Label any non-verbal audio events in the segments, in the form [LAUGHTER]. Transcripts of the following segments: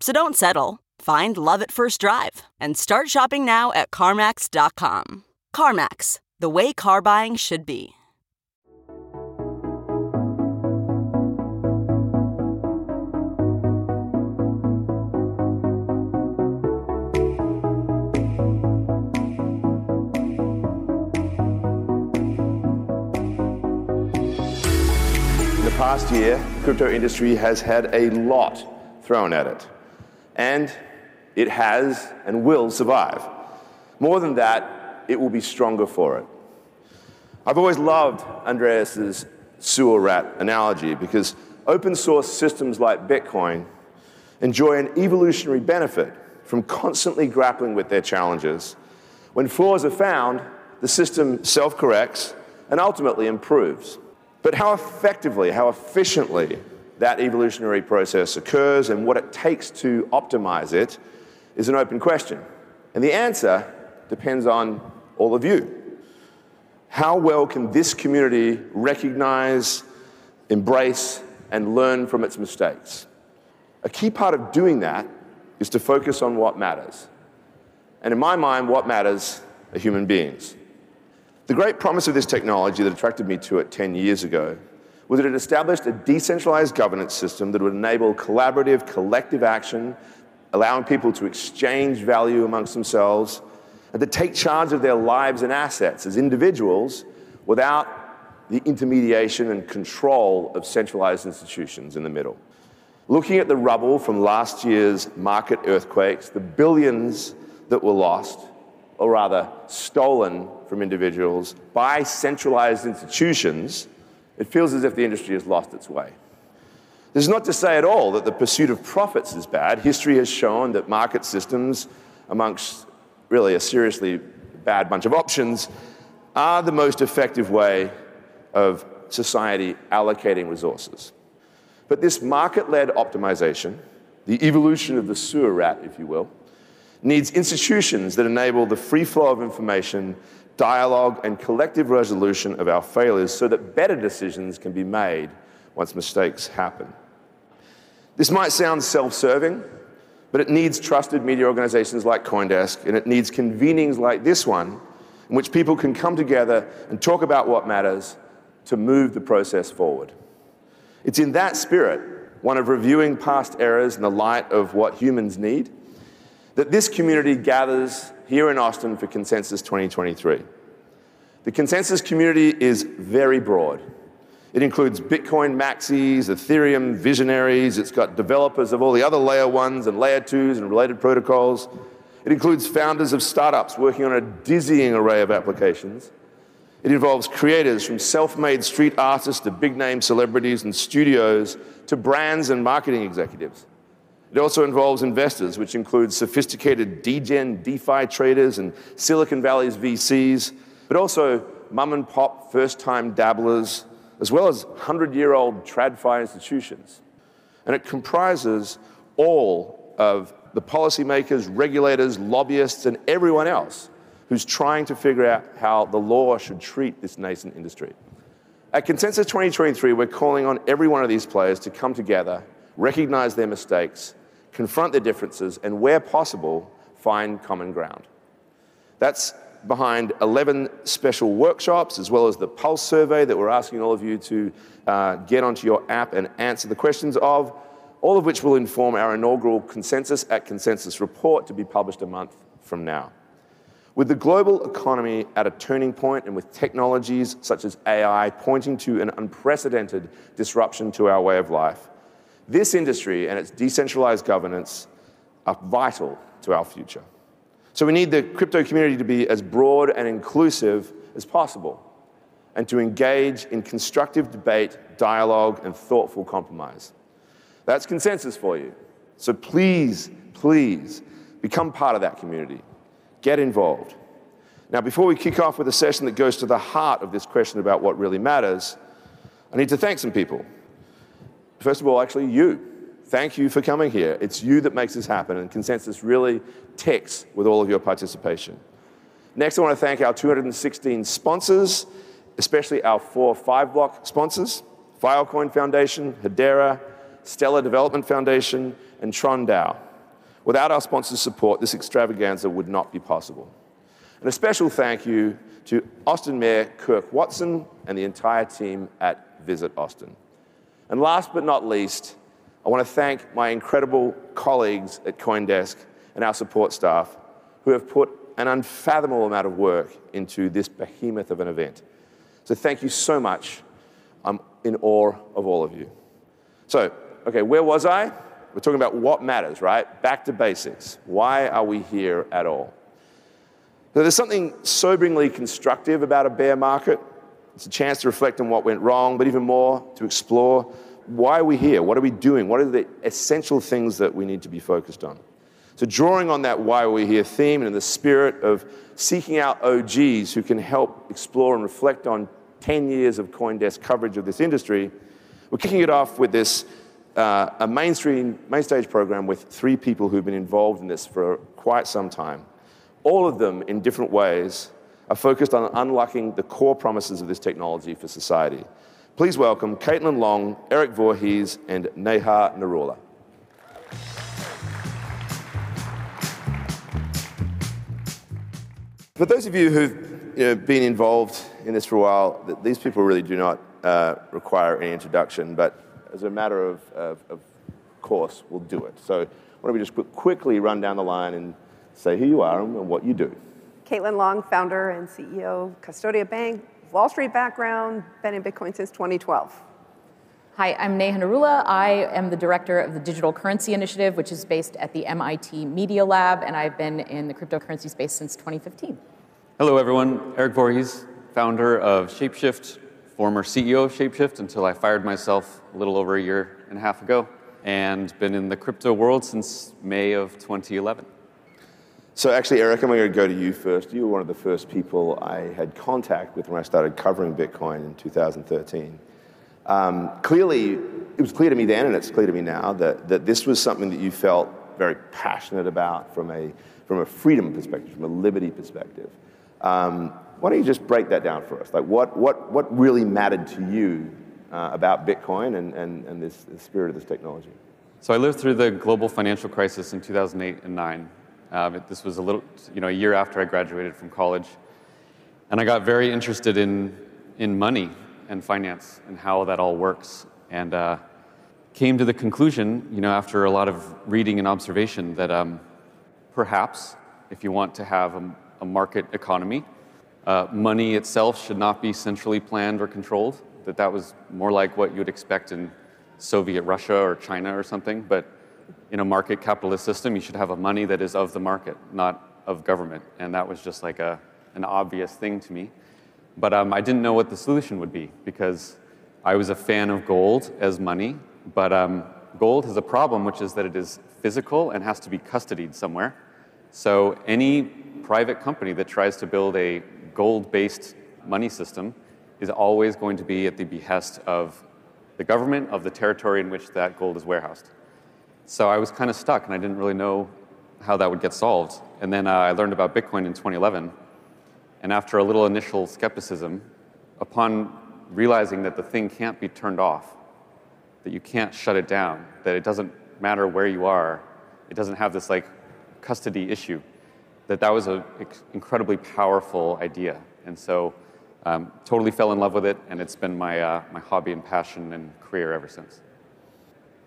So don't settle. Find love at first drive and start shopping now at CarMax.com. CarMax, the way car buying should be. In the past year, the crypto industry has had a lot thrown at it. And it has and will survive. More than that, it will be stronger for it. I've always loved Andreas's sewer rat analogy because open source systems like Bitcoin enjoy an evolutionary benefit from constantly grappling with their challenges. When flaws are found, the system self corrects and ultimately improves. But how effectively, how efficiently that evolutionary process occurs and what it takes to optimize it is an open question. And the answer depends on all of you. How well can this community recognize, embrace, and learn from its mistakes? A key part of doing that is to focus on what matters. And in my mind, what matters are human beings. The great promise of this technology that attracted me to it 10 years ago was that it established a decentralized governance system that would enable collaborative, collective action, allowing people to exchange value amongst themselves and to take charge of their lives and assets as individuals without the intermediation and control of centralized institutions in the middle. Looking at the rubble from last year's market earthquakes, the billions that were lost, or rather stolen from individuals by centralized institutions, it feels as if the industry has lost its way. This is not to say at all that the pursuit of profits is bad. History has shown that market systems, amongst really a seriously bad bunch of options, are the most effective way of society allocating resources. But this market led optimization, the evolution of the sewer rat, if you will, needs institutions that enable the free flow of information dialogue, and collective resolution of our failures so that better decisions can be made once mistakes happen. This might sound self serving, but it needs trusted media organizations like Coindesk, and it needs convenings like this one, in which people can come together and talk about what matters to move the process forward. It's in that spirit, one of reviewing past errors in the light of what humans need, that this community gathers here in Austin for Consensus 2023. The Consensus community is very broad. It includes Bitcoin maxis, Ethereum visionaries, it's got developers of all the other layer ones and layer twos and related protocols. It includes founders of startups working on a dizzying array of applications. It involves creators from self made street artists to big name celebrities and studios to brands and marketing executives. It also involves investors, which includes sophisticated degen DeFi traders and Silicon Valley's VCs, but also mum and pop first time dabblers, as well as 100 year old TradFi institutions. And it comprises all of the policymakers, regulators, lobbyists, and everyone else who's trying to figure out how the law should treat this nascent industry. At Consensus 2023, we're calling on every one of these players to come together, recognize their mistakes, confront their differences, and where possible, find common ground. That's behind 11 special workshops, as well as the Pulse survey that we're asking all of you to uh, get onto your app and answer the questions of. all of which will inform our inaugural Consensus at Consensus report to be published a month from now. With the global economy at a turning point and with technologies such as AI pointing to an unprecedented disruption to our way of life, this industry and its decentralized governance are vital to our future. So we need the crypto community to be as broad and inclusive as possible and to engage in constructive debate, dialogue, and thoughtful compromise. That's consensus for you. So please, please become part of that community. Get involved. Now, before we kick off with a session that goes to the heart of this question about what really matters, I need to thank some people. First of all, actually, you. Thank you for coming here. It's you that makes this happen, and Consensus really ticks with all of your participation. Next, I want to thank our 216 sponsors, especially our four five block sponsors Filecoin Foundation, Hedera, Stellar Development Foundation, and Tron. Without our sponsors' support, this extravaganza would not be possible. And a special thank you to Austin Mayor Kirk Watson and the entire team at Visit Austin. And last but not least, I want to thank my incredible colleagues at Coindesk and our support staff who have put an unfathomable amount of work into this behemoth of an event. So thank you so much. I'm in awe of all of you. So, okay, where was I? We're talking about what matters, right? Back to basics. Why are we here at all? So there's something soberingly constructive about a bear market. It's a chance to reflect on what went wrong, but even more to explore why are we here? What are we doing? What are the essential things that we need to be focused on? So, drawing on that why we're we here theme and in the spirit of seeking out OGs who can help explore and reflect on 10 years of Coindesk coverage of this industry, we're kicking it off with this uh, a mainstream, main stage program with three people who've been involved in this for quite some time. All of them, in different ways, are focused on unlocking the core promises of this technology for society. Please welcome Caitlin Long, Erik Voorhees, and Neha Narula. For those of you who've you know, been involved in this for a while, these people really do not uh, require any introduction, but as a matter of, of, of course, we'll do it. So why don't we just quickly run down the line and say who you are and what you do. Caitlin Long, founder and CEO of Custodia Bank, Wall Street background, been in Bitcoin since 2012. Hi, I'm Neha Narula. I am the director of the Digital Currency Initiative, which is based at the MIT Media Lab, and I've been in the cryptocurrency space since 2015. Hello, everyone. Erik Voorhees, founder of Shapeshift, former CEO of Shapeshift until I fired myself a little over a year and a half ago, and been in the crypto world since May of 2011. So actually, Erik, I'm going to go to you first. You were one of the first people I had contact with when I started covering Bitcoin in 2013. Um, clearly, it was clear to me then, and it's clear to me now, that, that this was something that you felt very passionate about from a, from a freedom perspective, from a liberty perspective. Um, why don't you just break that down for us? Like, what, what, what really mattered to you uh, about Bitcoin and, and, and this, the spirit of this technology? So I lived through the global financial crisis in 2008 and 9. It, this was a little, you know, a year after I graduated from college. And I got very interested in, in money and finance and how that all works. And uh, came to the conclusion, you know, after a lot of reading and observation, that um, perhaps if you want to have a, a market economy, uh, money itself should not be centrally planned or controlled. That that was more like what you'd expect in Soviet Russia or China or something. But in a market capitalist system, you should have a money that is of the market, not of government. And that was just like a, an obvious thing to me. But um, I didn't know what the solution would be because I was a fan of gold as money. But um, gold has a problem, which is that it is physical and has to be custodied somewhere. So any private company that tries to build a gold based money system is always going to be at the behest of the government of the territory in which that gold is warehoused. So I was kind of stuck and I didn't really know how that would get solved. And then uh, I learned about Bitcoin in 2011. And after a little initial skepticism, upon realizing that the thing can't be turned off, that you can't shut it down, that it doesn't matter where you are, it doesn't have this like custody issue, that that was an incredibly powerful idea. And so um, totally fell in love with it, and it's been my, uh, my hobby and passion and career ever since.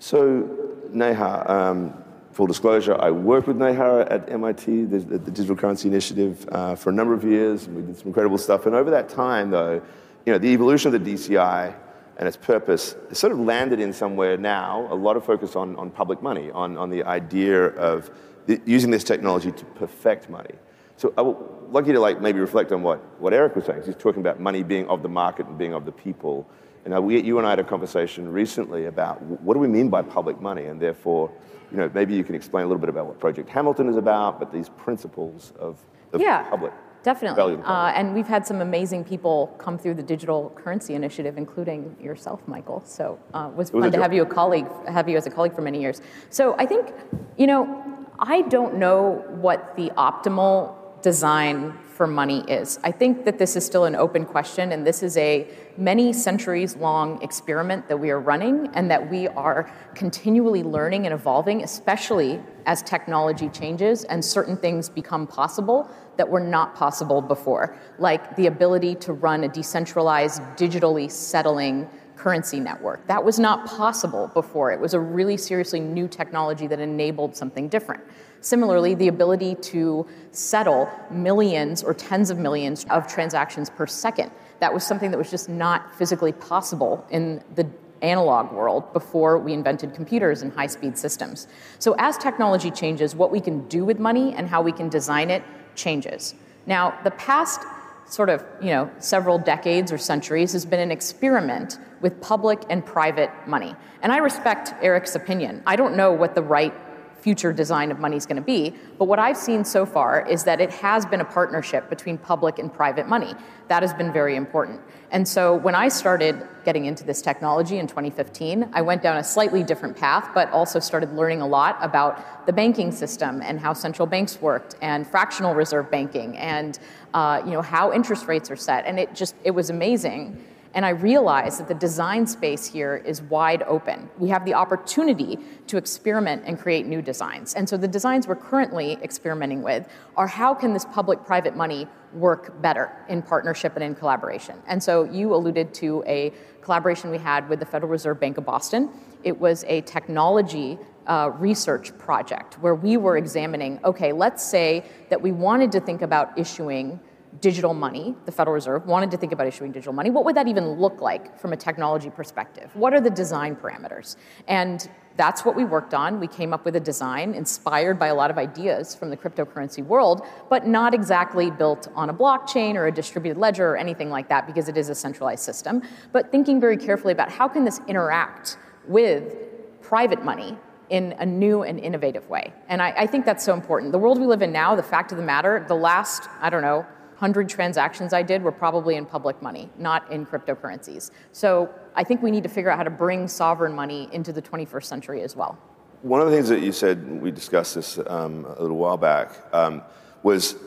So, Neha, um, full disclosure, I worked with Neha at MIT, the, the Digital Currency Initiative, uh, for a number of years, and we did some incredible stuff. And over that time, though, you know, the evolution of the DCI and its purpose has sort of landed in somewhere now, a lot of focus on, on public money, on, on the idea of the, using this technology to perfect money. So I would like you to like maybe reflect on what, what Erik was saying. He's talking about money being of the market and being of the people. And we, you and I had a conversation recently about what do we mean by public money, and therefore, you know, maybe you can explain a little bit about what Project Hamilton is about, but these principles of, of yeah. public. Definitely. Uh, and we've had some amazing people come through the digital currency initiative, including yourself, Michael. So uh, it was, it was fun to have you a colleague, have you as a colleague for many years. So I think, you know, I don't know what the optimal design for money is. I think that this is still an open question, and this is a many centuries long experiment that we are running and that we are continually learning and evolving, especially as technology changes and certain things become possible that were not possible before, like the ability to run a decentralized, digitally settling currency network. That was not possible before. It was a really seriously new technology that enabled something different. Similarly, the ability to settle millions or tens of millions of transactions per second. That was something that was just not physically possible in the analog world before we invented computers and high speed systems. So, as technology changes, what we can do with money and how we can design it changes. Now, the past sort of, you know, several decades or centuries has been an experiment with public and private money. And I respect Erik's opinion. I don't know what the right future design of money is going to be. But what I've seen so far is that it has been a partnership between public and private money. That has been very important. And so when I started getting into this technology in 2015, I went down a slightly different path, but also started learning a lot about the banking system and how central banks worked and fractional reserve banking and uh, you know how interest rates are set. And it just it was amazing. And I realized that the design space here is wide open. We have the opportunity to experiment and create new designs. And so the designs we're currently experimenting with are how can this public private money work better in partnership and in collaboration. And so you alluded to a collaboration we had with the Federal Reserve Bank of Boston. It was a technology uh, research project where we were examining okay, let's say that we wanted to think about issuing digital money, the Federal Reserve wanted to think about issuing digital money, what would that even look like from a technology perspective? What are the design parameters? And that's what we worked on. We came up with a design inspired by a lot of ideas from the cryptocurrency world, but not exactly built on a blockchain or a distributed ledger or anything like that because it is a centralized system, but thinking very carefully about how can this interact with private money in a new and innovative way. And I, I think that's so important. The world we live in now, the fact of the matter, the last, I don't know, 100 transactions I did were probably in public money, not in cryptocurrencies. So I think we need to figure out how to bring sovereign money into the 21st century as well. One of the things that you said, we discussed this um, a little while back, um, was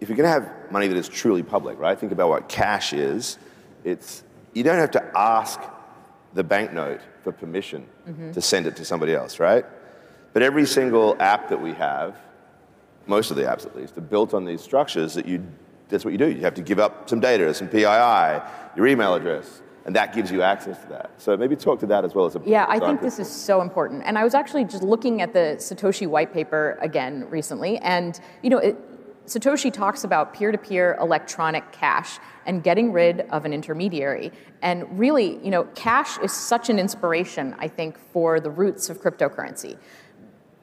if you're going to have money that is truly public, right? Think about what cash is. It's you don't have to ask the banknote for permission mm-hmm. to send it to somebody else, right? But every single app that we have, most of the apps at least, are built on these structures that you that's what you do. You have to give up some data, some PII, your email address, and that gives you access to that. So maybe talk to that as well as a yeah. I think this is so important. And I was actually just looking at the Satoshi white paper again recently, and you know. It, Satoshi talks about peer to peer electronic cash and getting rid of an intermediary. And really, you know, cash is such an inspiration, I think, for the roots of cryptocurrency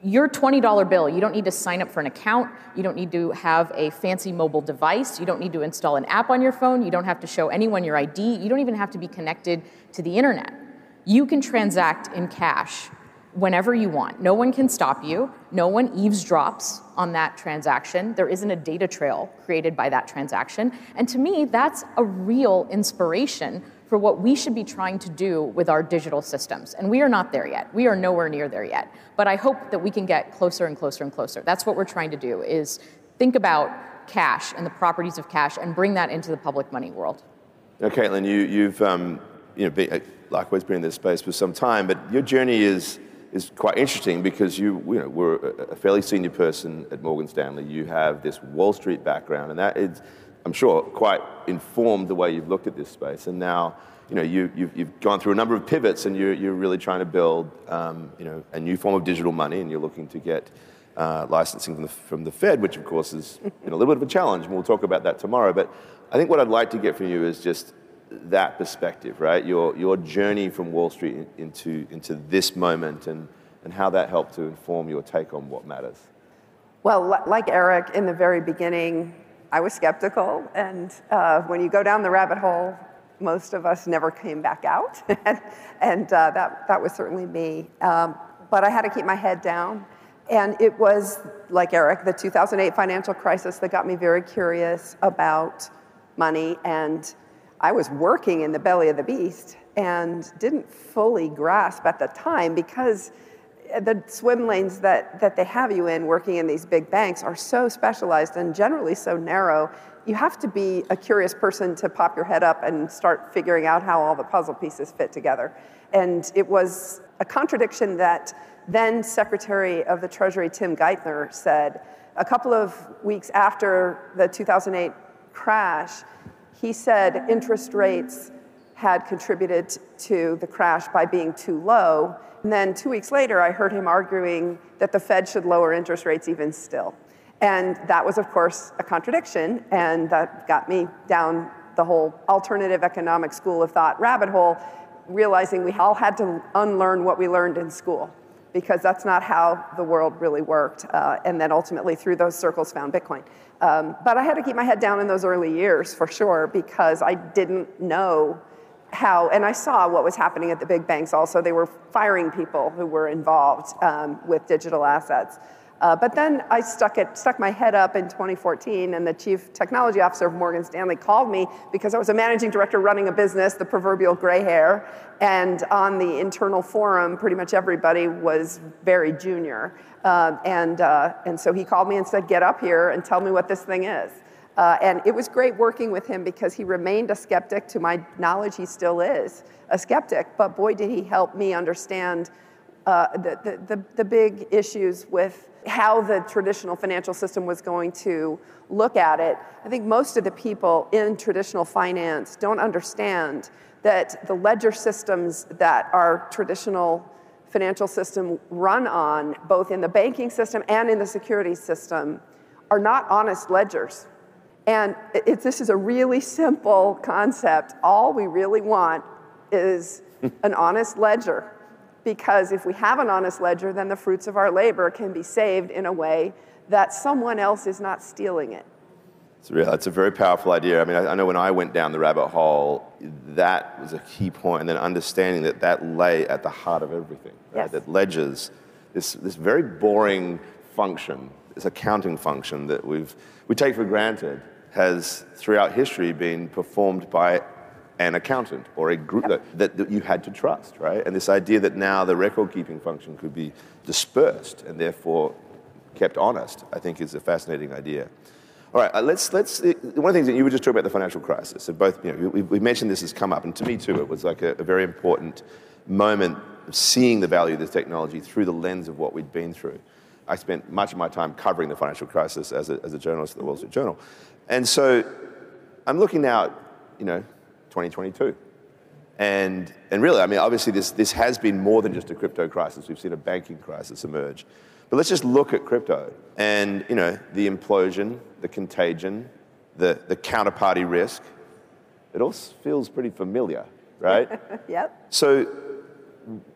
your $20 bill, you don't need to sign up for an account. You don't need to have a fancy mobile device. You don't need to install an app on your phone. You don't have to show anyone your ID. You don't even have to be connected to the internet. You can transact in cash whenever you want. No one can stop you. No one eavesdrops on that transaction. There isn't a data trail created by that transaction. And to me, that's a real inspiration for what we should be trying to do with our digital systems. And we are not there yet. We are nowhere near there yet. But I hope that we can get closer and closer and closer. That's what we're trying to do is think about cash and the properties of cash and bring that into the public money world. Now, Caitlin, you, have um, you know, uh, likewise been in this space for some time, but your journey is, is quite interesting because you, you know, were a fairly senior person at Morgan Stanley. You have this Wall Street background, and that is I'm sure, quite informed the way you've looked at this space. And now you know, you, you've, you've gone through a number of pivots and you're, you're really trying to build, um, you know, a new form of digital money and you're looking to get uh, licensing from the, from the Fed, which of course is you know, a little bit of a challenge, and we'll talk about that tomorrow. But I think what I'd like to get from you is just that perspective, right? Your, your journey from Wall Street into, into this moment and, and how that helped to inform your take on what matters. Well, like Erik, in the very beginning, I was skeptical. And uh, when you go down the rabbit hole, most of us never came back out. [LAUGHS] and uh, that, that was certainly me. Um, but I had to keep my head down. And it was, like Erik, the 2008 financial crisis that got me very curious about money. And I was working in the belly of the beast and didn't fully grasp at the time because the swim lanes that, that they have you in working in these big banks are so specialized and generally so narrow. You have to be a curious person to pop your head up and start figuring out how all the puzzle pieces fit together. And it was a contradiction that then Secretary of the Treasury Tim Geithner said a couple of weeks after the 2008 crash. He said interest rates had contributed to the crash by being too low and then two weeks later, I heard him arguing that the Fed should lower interest rates even still. And that was, of course, a contradiction, and that got me down the whole alternative economic school of thought rabbit hole, realizing we all had to unlearn what we learned in school, because that's not how the world really worked. Uh, and then ultimately, through those circles, found Bitcoin. Um, but I had to keep my head down in those early years for sure, because I didn't know how, and I saw what was happening at the big banks also. They were firing people who were involved um, with digital assets. Uh, but then I stuck, it, stuck my head up in 2014, and the chief technology officer of Morgan Stanley called me because I was a managing director running a business, the proverbial gray hair. And on the internal forum, pretty much everybody was very junior. Uh, and, uh, and so he called me and said, Get up here and tell me what this thing is. Uh, and it was great working with him because he remained a skeptic. To my knowledge, he still is a skeptic. But boy, did he help me understand uh, the, the, the, the big issues with how the traditional financial system was going to look at it. I think most of the people in traditional finance don't understand that the ledger systems that our traditional financial system run on, both in the banking system and in the securities system, are not honest ledgers. And it, this is a really simple concept. All we really want is [LAUGHS] an honest ledger. Because if we have an honest ledger, then the fruits of our labor can be saved in a way that someone else is not stealing it. It's, real, it's a very powerful idea. I mean, I, I, know when I went down the rabbit hole, that was a key point, and then understanding that that lay at the heart of everything. Right? Yes. That ledgers, this, this very boring function, this accounting function that we've, we take for granted, has throughout history been performed by an accountant or a group that, that, that, you had to trust, right? And this idea that now the record keeping function could be dispersed and therefore kept honest, I think is a fascinating idea. All right, uh, let's, let's, uh, one of the things that you were just talking about the financial crisis, and both, you know, we, we mentioned this has come up, and to me too, it was like a, a very important moment of seeing the value of this technology through the lens of what we'd been through. I spent much of my time covering the financial crisis as a, as a journalist at the Wall Street Journal. And so I'm looking now at, you know, 2022. And, and really, I mean, obviously, this, this has been more than just a crypto crisis. We've seen a banking crisis emerge. But let's just look at crypto and, you know, the implosion, the contagion, the, the counterparty risk. It all feels pretty familiar, right? [LAUGHS] yep. So,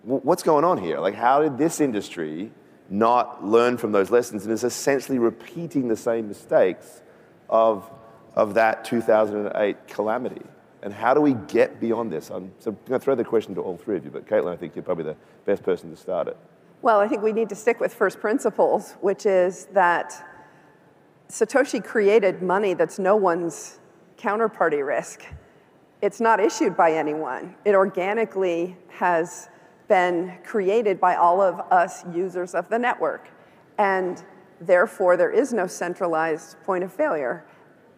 what's going on here? Like, how did this industry not learn from those lessons and is essentially repeating the same mistakes of, of that 2008 calamity? And how do we get beyond this? I'm, so I'm going to throw the question to all three of you, but Caitlin, I think you're probably the best person to start it. Well, I think we need to stick with first principles, which is that Satoshi created money that's no one's counterparty risk. It's not issued by anyone. It organically has been created by all of us users of the network. And therefore, there is no centralized point of failure.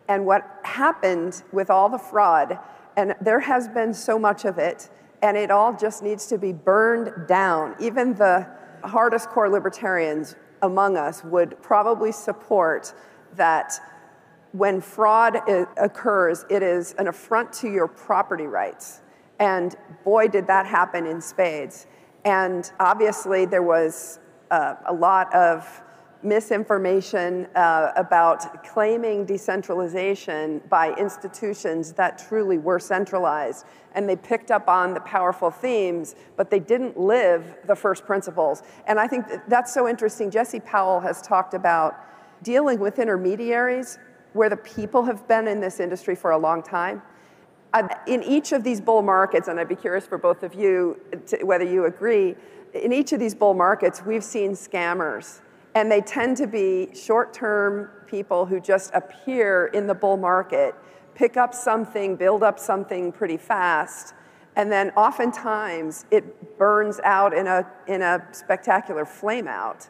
And what happened with all the fraud, and there has been so much of it, and it all just needs to be burned down. Even the hardest core libertarians among us would probably support that when fraud occurs, it is an affront to your property rights And boy, did that happen in spades. And obviously, there was uh, a lot of misinformation uh, about claiming decentralization by institutions that truly were centralized. And they picked up on the powerful themes, but they didn't live the first principles. And I think that's so interesting. Jesse Powell has talked about dealing with intermediaries where the people have been in this industry for a long time. In each of these bull markets, and I'd be curious for both of you to, whether you agree, in each of these bull markets, we've seen scammers and they tend to be short term people who just appear in the bull market, pick up something, build up something pretty fast, and then oftentimes it burns out in a, in a spectacular flame out.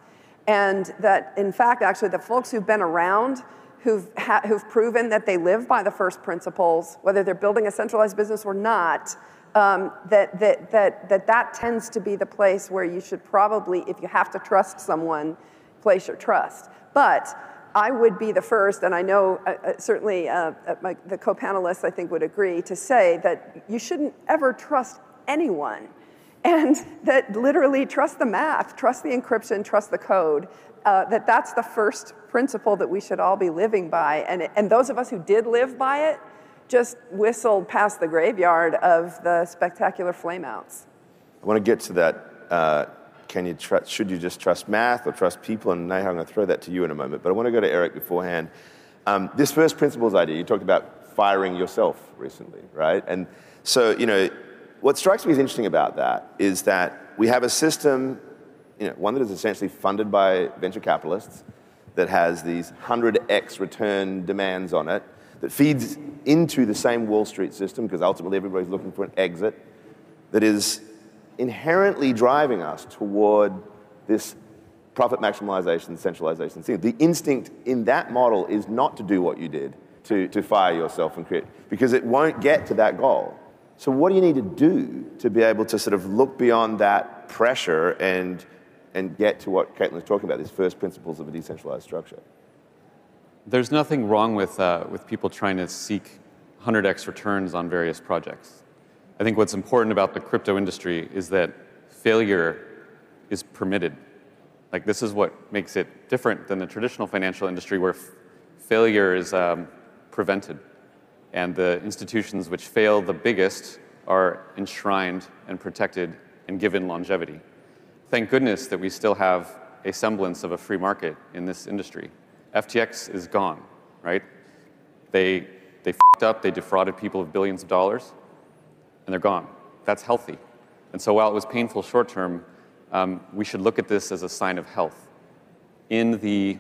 And that, in fact, actually, the folks who've been around who've, ha- who've proven that they live by the first principles, whether they're building a centralized business or not, um, that, that, that, that that tends to be the place where you should probably, if you have to trust someone, place your trust. But I would be the first, and I know uh, uh, certainly uh, uh, my, the co panelists, I think, would agree to say that you shouldn't ever trust anyone. And that literally trust the math, trust the encryption, trust the code. Uh, that that's the first principle that we should all be living by. And, and those of us who did live by it just whistled past the graveyard of the spectacular flameouts. I want to get to that uh, can you trust, should you just trust math or trust people? And I'm going to throw that to you in a moment. But I want to go to Erik beforehand. Um, this first principles idea, you talked about firing yourself recently, right? And so, you know, what strikes me as interesting about that is that we have a system, you know, one that is essentially funded by venture capitalists, that has these 100x return demands on it, that feeds into the same Wall Street system, because ultimately everybody's looking for an exit, that is inherently driving us toward this profit maximization, centralization thing. The instinct in that model is not to do what you did, to, to fire yourself and create, because it won't get to that goal. So, what do you need to do to be able to sort of look beyond that pressure and, and get to what Caitlin was talking about, these first principles of a decentralized structure? There's nothing wrong with, uh, with people trying to seek 100x returns on various projects. I think what's important about the crypto industry is that failure is permitted. Like, this is what makes it different than the traditional financial industry where failure is um, prevented. And the institutions which fail the biggest are enshrined and protected and given longevity. Thank goodness that we still have a semblance of a free market in this industry. FTX is gone, right? They, they up, they defrauded people of billions of dollars and they're gone. That's healthy. And so while it was painful short term, um, we should look at this as a sign of health. In the,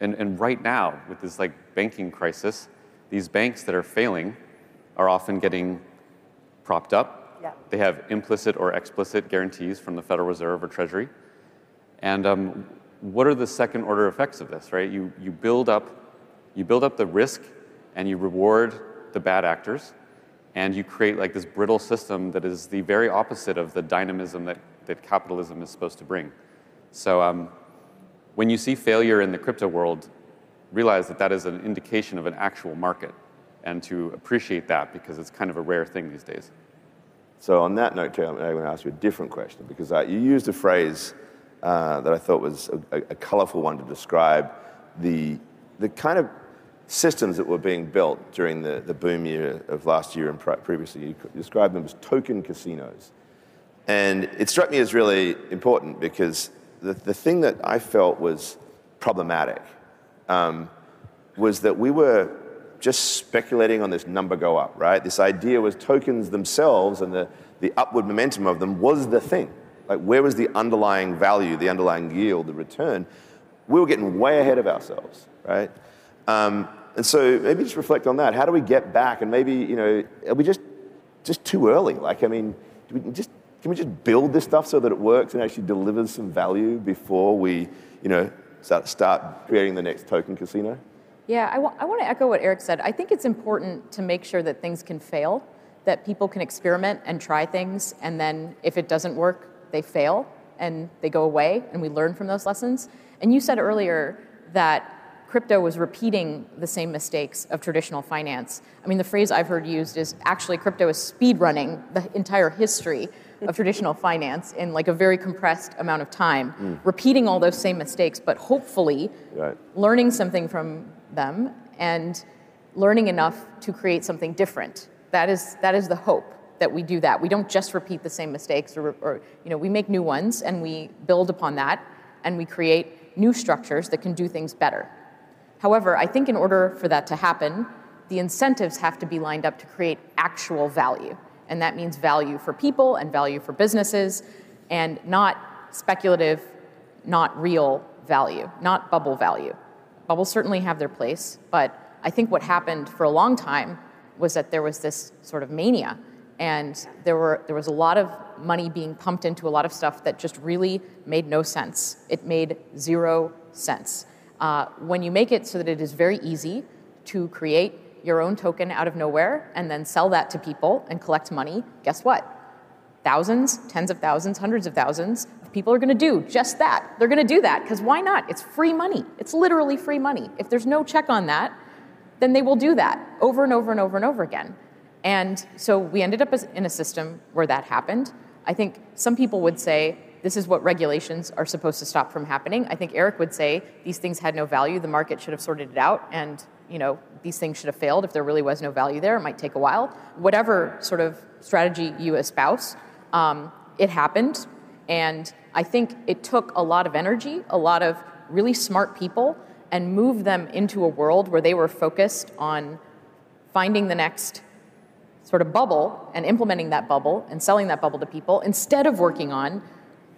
and, and right now, with this like banking crisis, these banks that are failing are often getting propped up. Yeah. They have implicit or explicit guarantees from the Federal Reserve or Treasury. And um, what are the second order effects of this, right? You, you, build up, you build up the risk and you reward the bad actors and you create like this brittle system that is the very opposite of the dynamism that, that capitalism is supposed to bring. So um, when you see failure in the crypto world, realize that that is an indication of an actual market and to appreciate that because it's kind of a rare thing these days. So on that note, Karen, I'm going to ask you a different question because uh, you used a phrase uh, that I thought was a, a, a colorful one to describe the, the kind of systems that were being built during the, the boom year of last year and previously. You described them as token casinos. And it struck me as really important because the, the thing that I felt was problematic um, was that we were just speculating on this number go up, right? This idea was tokens themselves and the, the upward momentum of them was the thing. Like, where was the underlying value, the underlying yield, the return? We were getting way ahead of ourselves, right? Um, and so maybe just reflect on that. How do we get back? And maybe, you know, are we just, just too early? Like, I mean, we just, can we just build this stuff so that it works and actually delivers some value before we, you know, start, start creating the next token casino? Yeah, I, w- I want to echo what Erik said. I think it's important to make sure that things can fail, that people can experiment and try things, and then if it doesn't work, they fail and they go away, and we learn from those lessons. And you said earlier that crypto was repeating the same mistakes of traditional finance. I mean, the phrase I've heard used is actually crypto is speed running the entire history of traditional finance in like a very compressed amount of time, mm. repeating all those same mistakes, but hopefully right. learning something from them and learning enough to create something different. That is, that is the hope that we do that. We don't just repeat the same mistakes or, or you know, we make new ones and we build upon that and we create new structures that can do things better. However, I think in order for that to happen, the incentives have to be lined up to create actual value. And that means value for people and value for businesses, and not speculative, not real value, not bubble value. Bubbles certainly have their place, but I think what happened for a long time was that there was this sort of mania, and there, were, there was a lot of money being pumped into a lot of stuff that just really made no sense. It made zero sense. Uh, when you make it so that it is very easy to create your own token out of nowhere and then sell that to people and collect money, guess what? Thousands, tens of thousands, hundreds of thousands people are going to do just that. They're going to do that because why not? It's free money. It's literally free money. If there's no check on that, then they will do that over and over and over and over again. And so we ended up in a system where that happened. I think some people would say this is what regulations are supposed to stop from happening. I think Erik would say these things had no value. The market should have sorted it out, and you know these things should have failed if there really was no value there. It might take a while. Whatever sort of strategy you espouse, um, it happened, and I think it took a lot of energy, a lot of really smart people, and moved them into a world where they were focused on finding the next sort of bubble and implementing that bubble and selling that bubble to people instead of working on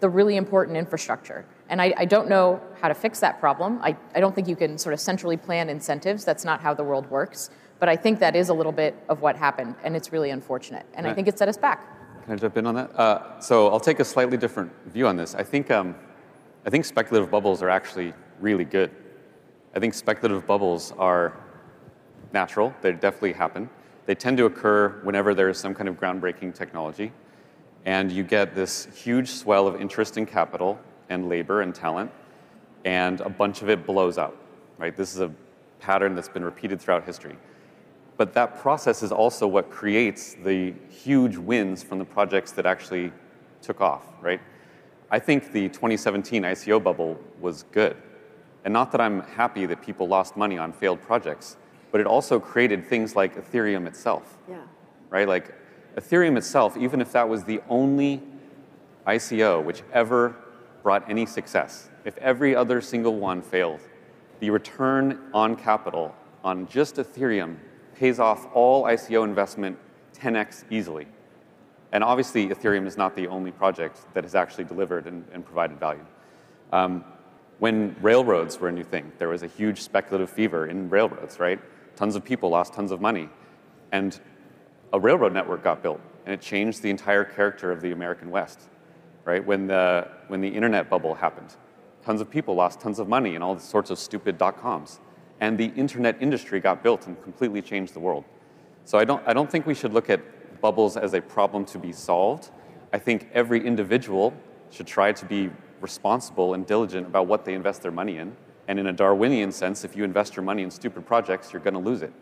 the really important infrastructure. And I, I, don't know how to fix that problem. I, I don't think you can sort of centrally plan incentives. That's not how the world works. But I think that is a little bit of what happened, and it's really unfortunate. And I think it set us back. Can I jump in on that? Uh, so I'll take a slightly different view on this. I think, um, I think speculative bubbles are actually really good. I think speculative bubbles are natural, they definitely happen. They tend to occur whenever there is some kind of groundbreaking technology and you get this huge swell of interest in capital and labor and talent, and a bunch of it blows up. Right? This is a pattern that's been repeated throughout history. But that process is also what creates the huge wins from the projects that actually took off, right? I think the 2017 ICO bubble was good. And not that I'm happy that people lost money on failed projects, but it also created things like Ethereum itself. Yeah. Right? Like Ethereum itself, even if that was the only ICO which ever brought any success, if every other single one failed, the return on capital on just Ethereum pays off all ICO investment 10x easily. And obviously, Ethereum is not the only project that has actually delivered and, and provided value. Um, when railroads were a new thing, there was a huge speculative fever in railroads, right? Tons of people lost tons of money. And a railroad network got built, and it changed the entire character of the American West. Right when the when the internet bubble happened, tons of people lost tons of money in all sorts of stupid dot coms, and the internet industry got built and completely changed the world. So I don't I don't think we should look at bubbles as a problem to be solved. I think every individual should try to be responsible and diligent about what they invest their money in. And in a Darwinian sense, if you invest your money in stupid projects, you're going to lose it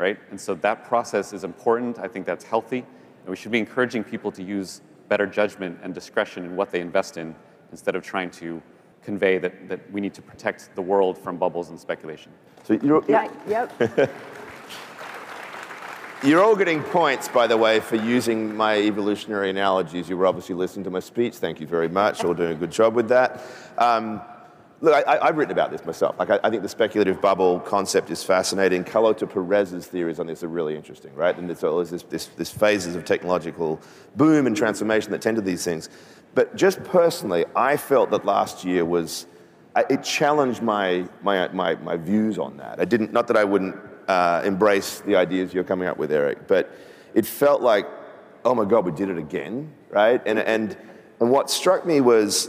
right? And so that process is important. I think that's healthy. And we should be encouraging people to use better judgment and discretion in what they invest in instead of trying to convey that, that we need to protect the world from bubbles and speculation. So you're, yeah, yep. [LAUGHS] You're all getting points, by the way, for using my evolutionary analogies. You were obviously listening to my speech. Thank you very much. All doing a good job with that. Um, Look, I, have written about this myself. Like, I, I, think the speculative bubble concept is fascinating. Carlota Perez's theories on this are really interesting, right? And there's always this, this, this phases of technological boom and transformation that tend to these things. But just personally, I felt that last year was, it challenged my, my, my, my views on that. I didn't, not that I wouldn't uh, embrace the ideas you're coming up with, Erik, but it felt like, oh my God, we did it again, right? And, and, and what struck me was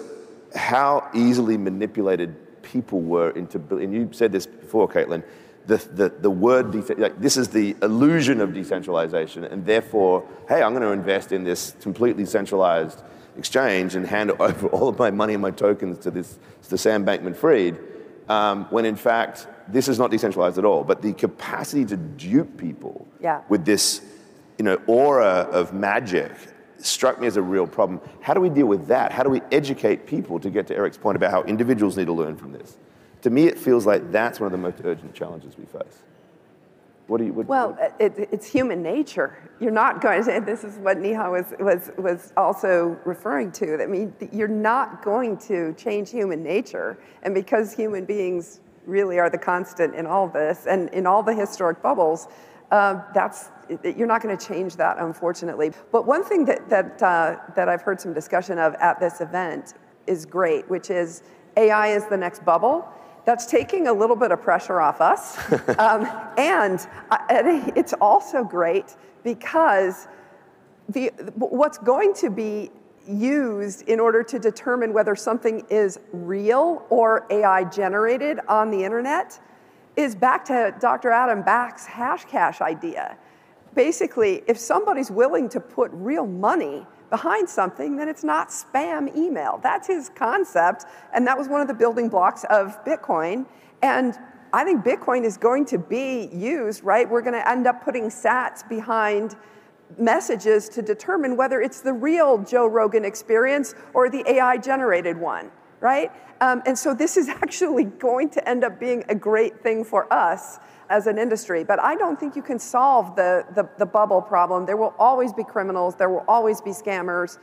how easily manipulated people were into, and you said this before, Caitlin, the, the, the word, like, this is the illusion of decentralization, and therefore, hey, I'm going to invest in this completely centralized exchange and hand [LAUGHS] over all of my money and my tokens to this to Sam Bankman Fried. um, when in fact this is not decentralized at all. But the capacity to dupe people yeah. with this you know, aura of magic struck me as a real problem. How do we deal with that? How do we educate people to get to Erik's point about how individuals need to learn from this? To me, it feels like that's one of the most urgent challenges we face. What do you? What, well, what? It, it's human nature. You're not going to. This is what Neha was was was also referring to. I mean, you're not going to change human nature, and because human beings really are the constant in all this, and in all the historic bubbles, uh, that's you're not going to change that, unfortunately. But one thing that that uh, that I've heard some discussion of at this event is great, which is AI is the next bubble. That's taking a little bit of pressure off us, [LAUGHS] um, and, uh, and it's also great because the what's going to be used in order to determine whether something is real or AI generated on the internet is back to Dr. Adam Back's Hashcash idea. Basically, if somebody's willing to put real money behind something, then it's not spam email. That's his concept, and that was one of the building blocks of Bitcoin. And I think Bitcoin is going to be used, right? We're going to end up putting sats behind messages to determine whether it's the real Joe Rogan experience or the AI generated one, right? Um, and so this is [LAUGHS] actually going to end up being a great thing for us as an industry. But I don't think you can solve the, the, the bubble problem. There will always be criminals, there will always be scammers.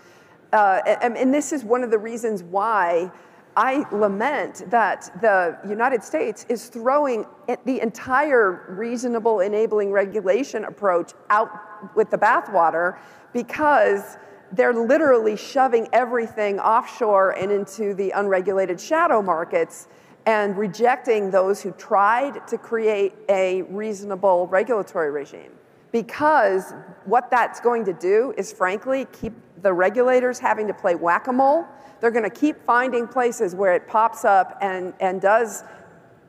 Uh, and, and this is one of the reasons why I lament that the United States is throwing the entire reasonable enabling regulation approach out with the bathwater because they're literally shoving everything offshore and into the unregulated shadow markets and rejecting those who tried to create a reasonable regulatory regime. Because what that's going to do is, frankly, keep the regulators having to play whack a mole. They're going to keep finding places where it pops up and, and does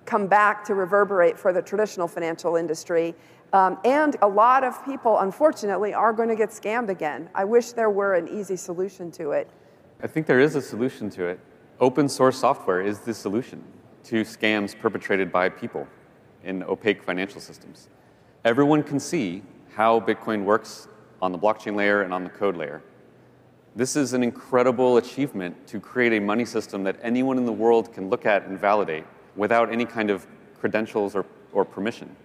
come back to reverberate for the traditional financial industry. Um, and a lot of people, unfortunately, are going to get scammed again. I wish there were an easy solution to it. I think there is a solution to it. Open source software is the solution to scams perpetrated by people in opaque financial systems. Everyone can see how Bitcoin works on the blockchain layer and on the code layer. This is an incredible achievement to create a money system that anyone in the world can look at and validate without any kind of credentials or, or permission.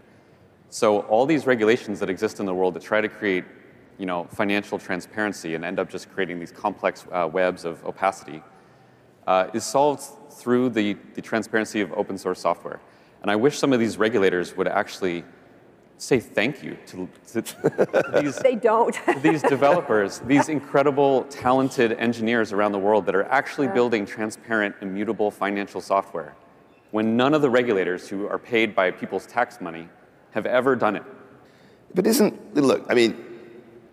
So all these regulations that exist in the world that try to create you know, financial transparency and end up just creating these complex uh, webs of opacity uh, is solved through the, the transparency of open source software. And I wish some of these regulators would actually say thank you to, to, to these, they don't. these developers, these incredible, talented engineers around the world that are actually building transparent, immutable financial software when none of the regulators who are paid by people's tax money have ever done it. But isn't, look, I mean,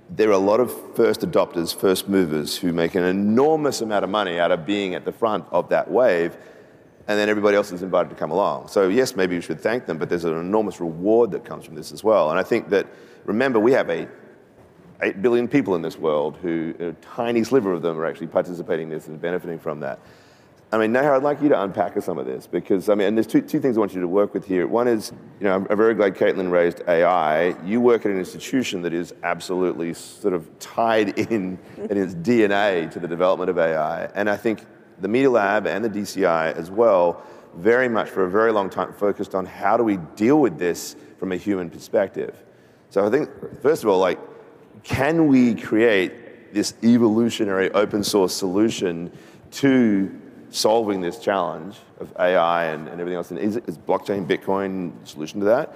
there are a lot of first adopters, first movers who make an enormous amount of money out of being at the front of that wave, and then everybody else is invited to come along. So, yes, maybe we should thank them, but there's an enormous reward that comes from this as well. And I think that, remember, we have a 8 billion people in this world who, a tiny sliver of them are actually participating in this and benefiting from that. I mean, Neha, I'd like you to unpack some of this because, I mean, and there's two, two things I want you to work with here. One is, you know, I'm very glad Caitlin raised AI. You work at an institution that is absolutely sort of tied [LAUGHS] in in its DNA to the development of AI. And I think the Media Lab and the DCI as well, very much for a very long time focused on how do we deal with this from a human perspective. So I think, first of all, like, can we create this evolutionary open source solution to solving this challenge of AI and, and everything else? And is, is blockchain, Bitcoin solution to that?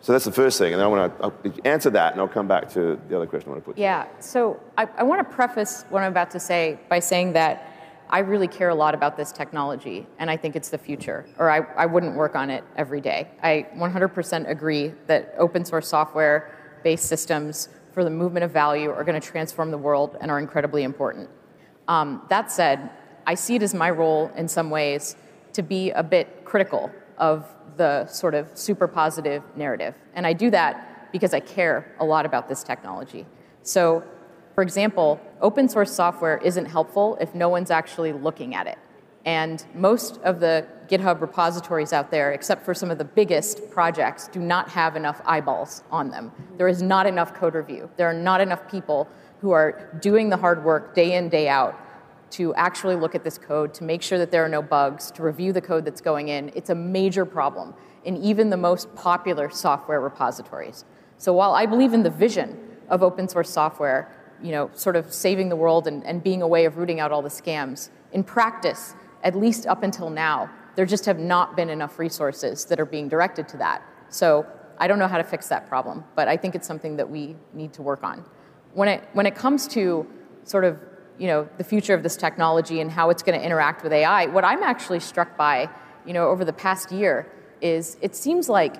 So that's the first thing, and I want to answer that, and I'll come back to the other question I want to put. Yeah. So I, I want to preface what I'm about to say by saying that I really care a lot about this technology, and I think it's the future, or I, I wouldn't work on it every day. I 100% agree that open source software based systems for the movement of value are going to transform the world and are incredibly important. Um, that said, I see it as my role in some ways to be a bit critical of the sort of super positive narrative. And I do that because I care a lot about this technology. So, for example, open source software isn't helpful if no one's actually looking at it. And most of the GitHub repositories out there, except for some of the biggest projects, do not have enough eyeballs on them. There is not enough code review. There are not enough people who are doing the hard work day in, day out to actually look at this code, to make sure that there are no bugs, to review the code that's going in. It's a major problem in even the most popular software repositories. So while I believe in the vision of open source software, you know, sort of saving the world and, and being a way of rooting out all the scams, in practice, at least up until now, there just have not been enough resources that are being directed to that. So I don't know how to fix that problem, but I think it's something that we need to work on. When it, when it comes to sort of you know, the future of this technology and how it's going to interact with AI, what I'm actually struck by you know, over the past year is it seems like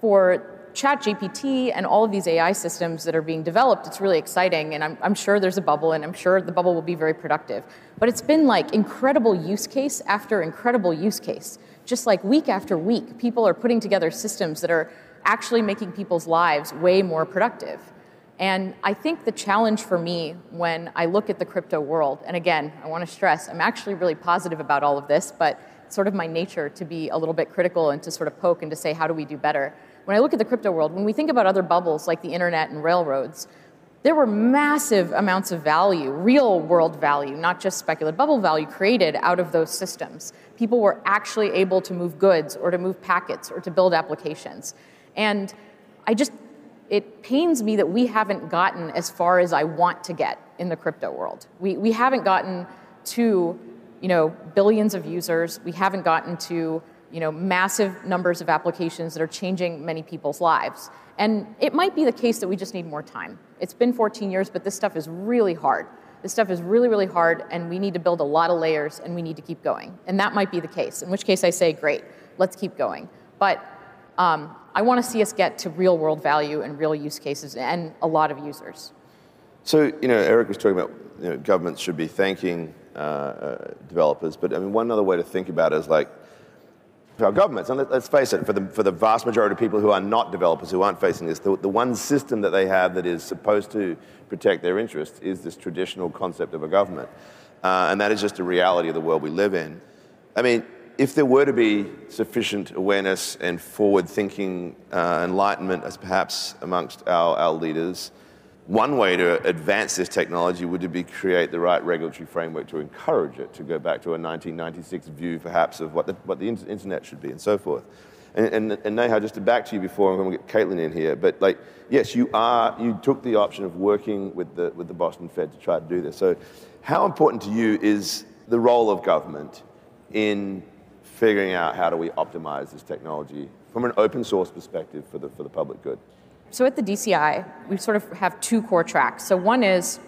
for ChatGPT and all of these AI systems that are being developed, it's really exciting, and I'm, I'm, sure there's a bubble, and I'm sure the bubble will be very productive. But it's been like incredible use case after incredible use case. Just like week after week, people are putting together systems that are actually making people's lives way more productive. And I think the challenge for me when I look at the crypto world, and again, I want to stress, I'm actually really positive about all of this, but it's sort of my nature to be a little bit critical and to sort of poke and to say, how do we do better? When I look at the crypto world, when we think about other bubbles like the internet and railroads, there were massive amounts of value, real world value, not just speculative bubble value, created out of those systems. People were actually able to move goods or to move packets or to build applications. And I just, it pains me that we haven't gotten as far as I want to get in the crypto world. We, we haven't gotten to, you know, billions of users. We haven't gotten to you know, massive numbers of applications that are changing many people's lives. And it might be the case that we just need more time. It's been 14 years, but this stuff is really hard. This stuff is really, really hard, and we need to build a lot of layers, and we need to keep going. And that might be the case, in which case I say, great, let's keep going. But um, I want to see us get to real world value and real use cases and a lot of users. So, you know, Erik was talking about you know, governments should be thanking uh, uh, developers, but I mean, one other way to think about it is like, our governments. And let, us face it, for the, for the vast majority of people who are not developers, who aren't facing this, the, the one system that they have that is supposed to protect their interests is this traditional concept of a government. Uh, and that is just a reality of the world we live in. I mean, if there were to be sufficient awareness and forward thinking, uh, enlightenment, as perhaps amongst our, our leaders, one way to advance this technology would be create the right regulatory framework to encourage it, to go back to a 1996 view perhaps of what the, what the internet should be and so forth. And, and, and Neha, just to back to you before I'm going to get Caitlin in here, but like, yes, you are, you took the option of working with the, with the Boston Fed to try to do this. So how important to you is the role of government in figuring out how do we optimize this technology from an open source perspective for the, for the public good? So at the DCI, we sort of have two core tracks. So one is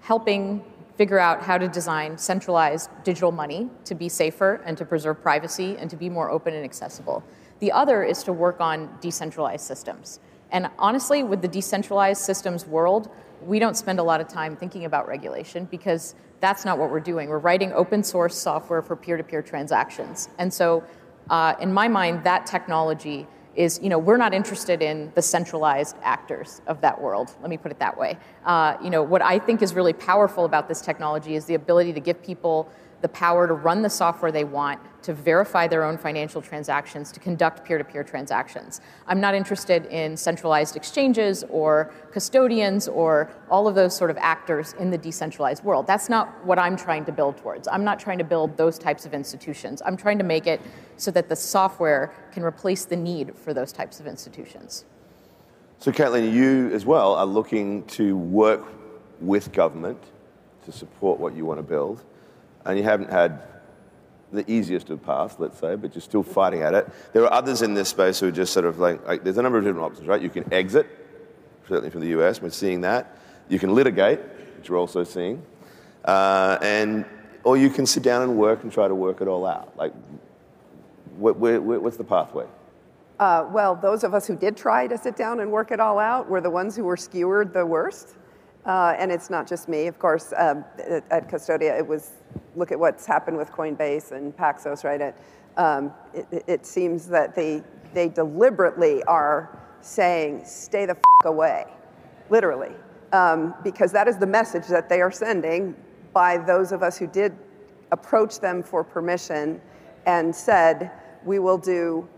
helping figure out how to design centralized digital money to be safer and to preserve privacy and to be more open and accessible. The other is to work on decentralized systems. And honestly, with the decentralized systems world, we don't spend a lot of time thinking about regulation because that's not what we're doing. We're writing open source software for peer to peer transactions. And so, uh, in my mind, that technology is, you know, we're not interested in the centralized actors of that world. Let me put it that way. Uh, you know, what I think is really powerful about this technology is the ability to give people the power to run the software they want, to verify their own financial transactions, to conduct peer to peer transactions. I'm not interested in centralized exchanges or custodians or all of those sort of actors in the decentralized world. That's not what I'm trying to build towards. I'm not trying to build those types of institutions. I'm trying to make it so that the software can replace the need for those types of institutions. So, Caitlin, you as well are looking to work with government to support what you want to build and you haven't had the easiest of paths, let's say, but you're still fighting at it. There are others in this space who are just sort of like, like there's a number of different options, right? You can exit, certainly from the US, we're seeing that. You can litigate, which we're also seeing. Uh, and, or you can sit down and work and try to work it all out. Like, what, what's the pathway? Uh, well, those of us who did try to sit down and work it all out were the ones who were skewered the worst. Uh, and it's not just me, of course. Um, at Custodia, it was look at what's happened with Coinbase and Paxos, right? It, um, it, it, seems that they they deliberately are saying, "Stay the f- away," literally, um, because that is the message that they are sending by those of us who did approach them for permission and said, we will do,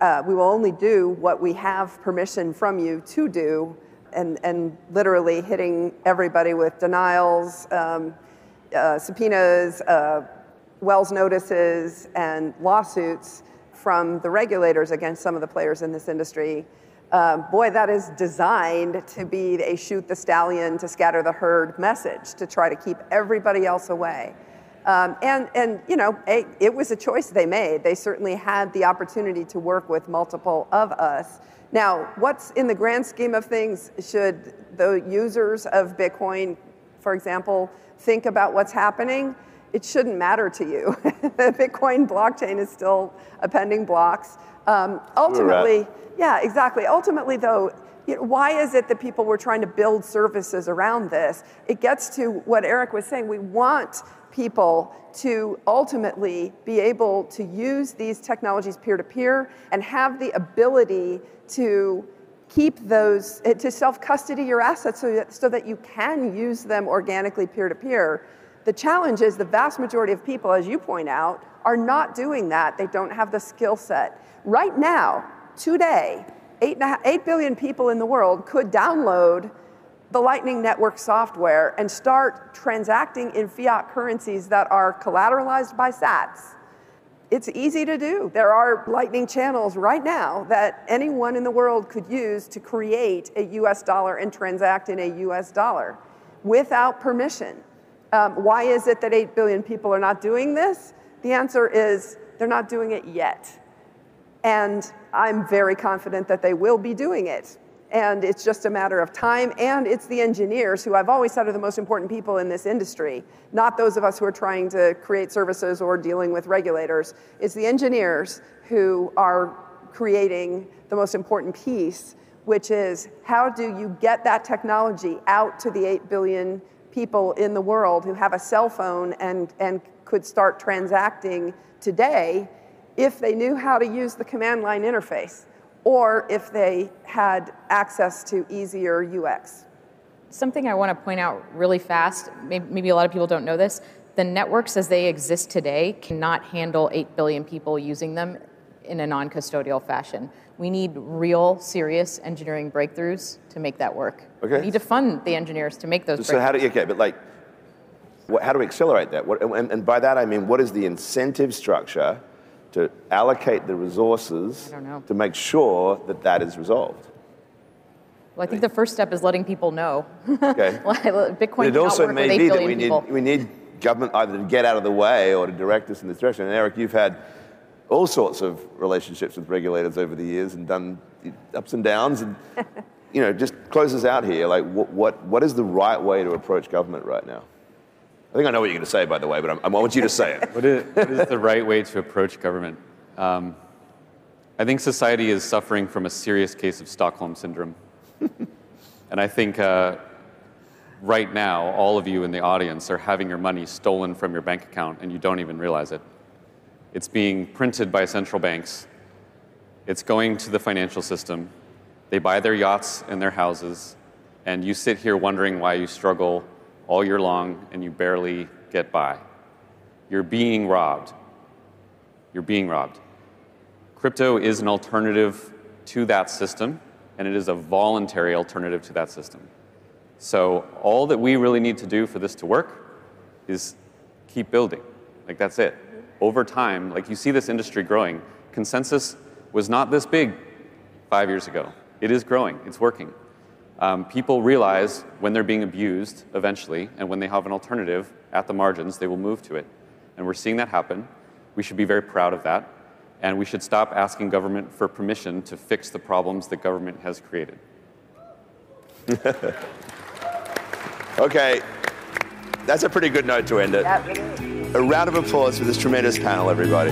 uh, we will only do what we have permission from you to do, and, and literally hitting everybody with denials, um, uh, subpoenas, uh, Wells notices, and lawsuits from the regulators against some of the players in this industry. Um, boy, that is designed to be a shoot the stallion to scatter the herd message to try to keep everybody else away. Um, and, and, you know, it, it was a choice they made. They certainly had the opportunity to work with multiple of us. Now, what's in the grand scheme of things, should the users of Bitcoin, for example, think about what's happening? It shouldn't matter to you. the [LAUGHS] Bitcoin blockchain is still appending blocks. Um, ultimately, yeah, exactly. Ultimately, though, you know, why is it that people were trying to build services around this? It gets to what Erik was saying. We want people to ultimately be able to use these technologies peer to peer and have the ability to keep those, eh, to self custody your assets so that, so that you can use them organically peer to peer. The challenge is the vast majority of people, as you point out, are not doing that. They don't have the skill set. Right now, today, 8, 8 billion people in the world could download the Lightning Network software and start transacting in fiat currencies that are collateralized by sats. It's easy to do. There are Lightning channels right now that anyone in the world could use to create a US dollar and transact in a US dollar without permission. Um, why is it that 8 billion people are not doing this? The answer is they're not doing it yet. And I'm very confident that they will be doing it and it's just a matter of time. And it's the engineers who I've always said are the most important people in this industry, not those of us who are trying to create services or dealing with regulators. It's the engineers who are creating the most important piece, which is how do you get that technology out to the 8 billion people in the world who have a cell phone and, and could start transacting today if they knew how to use the command line interface or if they had access to easier UX. Something I want to point out really fast, maybe a lot of people don't know this, the networks as they exist today cannot handle 8 billion people using them in a non custodial fashion. We need real, serious engineering breakthroughs to make that work. Okay. We need to fund the engineers to make those. So how do you, okay, but like, what, how do we accelerate that? What, and, and by that I mean, what is the incentive structure to allocate the resources to make sure that that is resolved? Well, I think the first step is letting people know. Okay. [LAUGHS] Bitcoin it also may be that we need, we need government either to get out of the way or to direct us in this direction. And Erik, you've had all sorts of relationships with regulators over the years and done ups and downs. And, [LAUGHS] you know, just close us out here. Like, what, what, what is the right way to approach government right now? I think I know what you're going to say, by the way, but I'm, i want you to say it. [LAUGHS] what, is, what is the right way to approach government? Um, I think society is suffering from a serious case of Stockholm syndrome. [LAUGHS] and I think uh, right now, all of you in the audience are having your money stolen from your bank account and you don't even realize it. It's being printed by central banks, it's going to the financial system. They buy their yachts and their houses, and you sit here wondering why you struggle all year long and you barely get by. You're being robbed. You're being robbed. Crypto is an alternative to that system, and it is a voluntary alternative to that system. So, all that we really need to do for this to work is keep building. Like, that's it. Over time, like you see this industry growing. Consensus was not this big five years ago. It is growing, it's working um, people realize when they're being abused eventually, and when they have an alternative at the margins, they will move to it. And we're seeing that happen. We should be very proud of that. And we should stop asking government for permission to fix the problems that government has created. [LAUGHS] okay, that's a pretty good note to end it. a round of applause for this tremendous panel, everybody.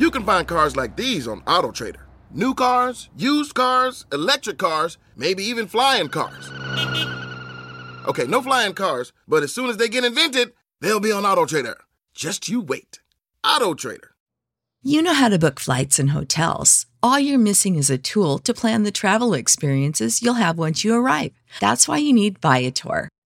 You can find cars like these on AutoTrader. New cars, used cars, electric cars, maybe even flying cars. Okay, no flying cars, but as soon as they get invented, they'll be on AutoTrader. Just you wait. AutoTrader. You know how to book flights and hotels. All you're missing is a tool to plan the travel experiences you'll have once you arrive. That's why you need Viator.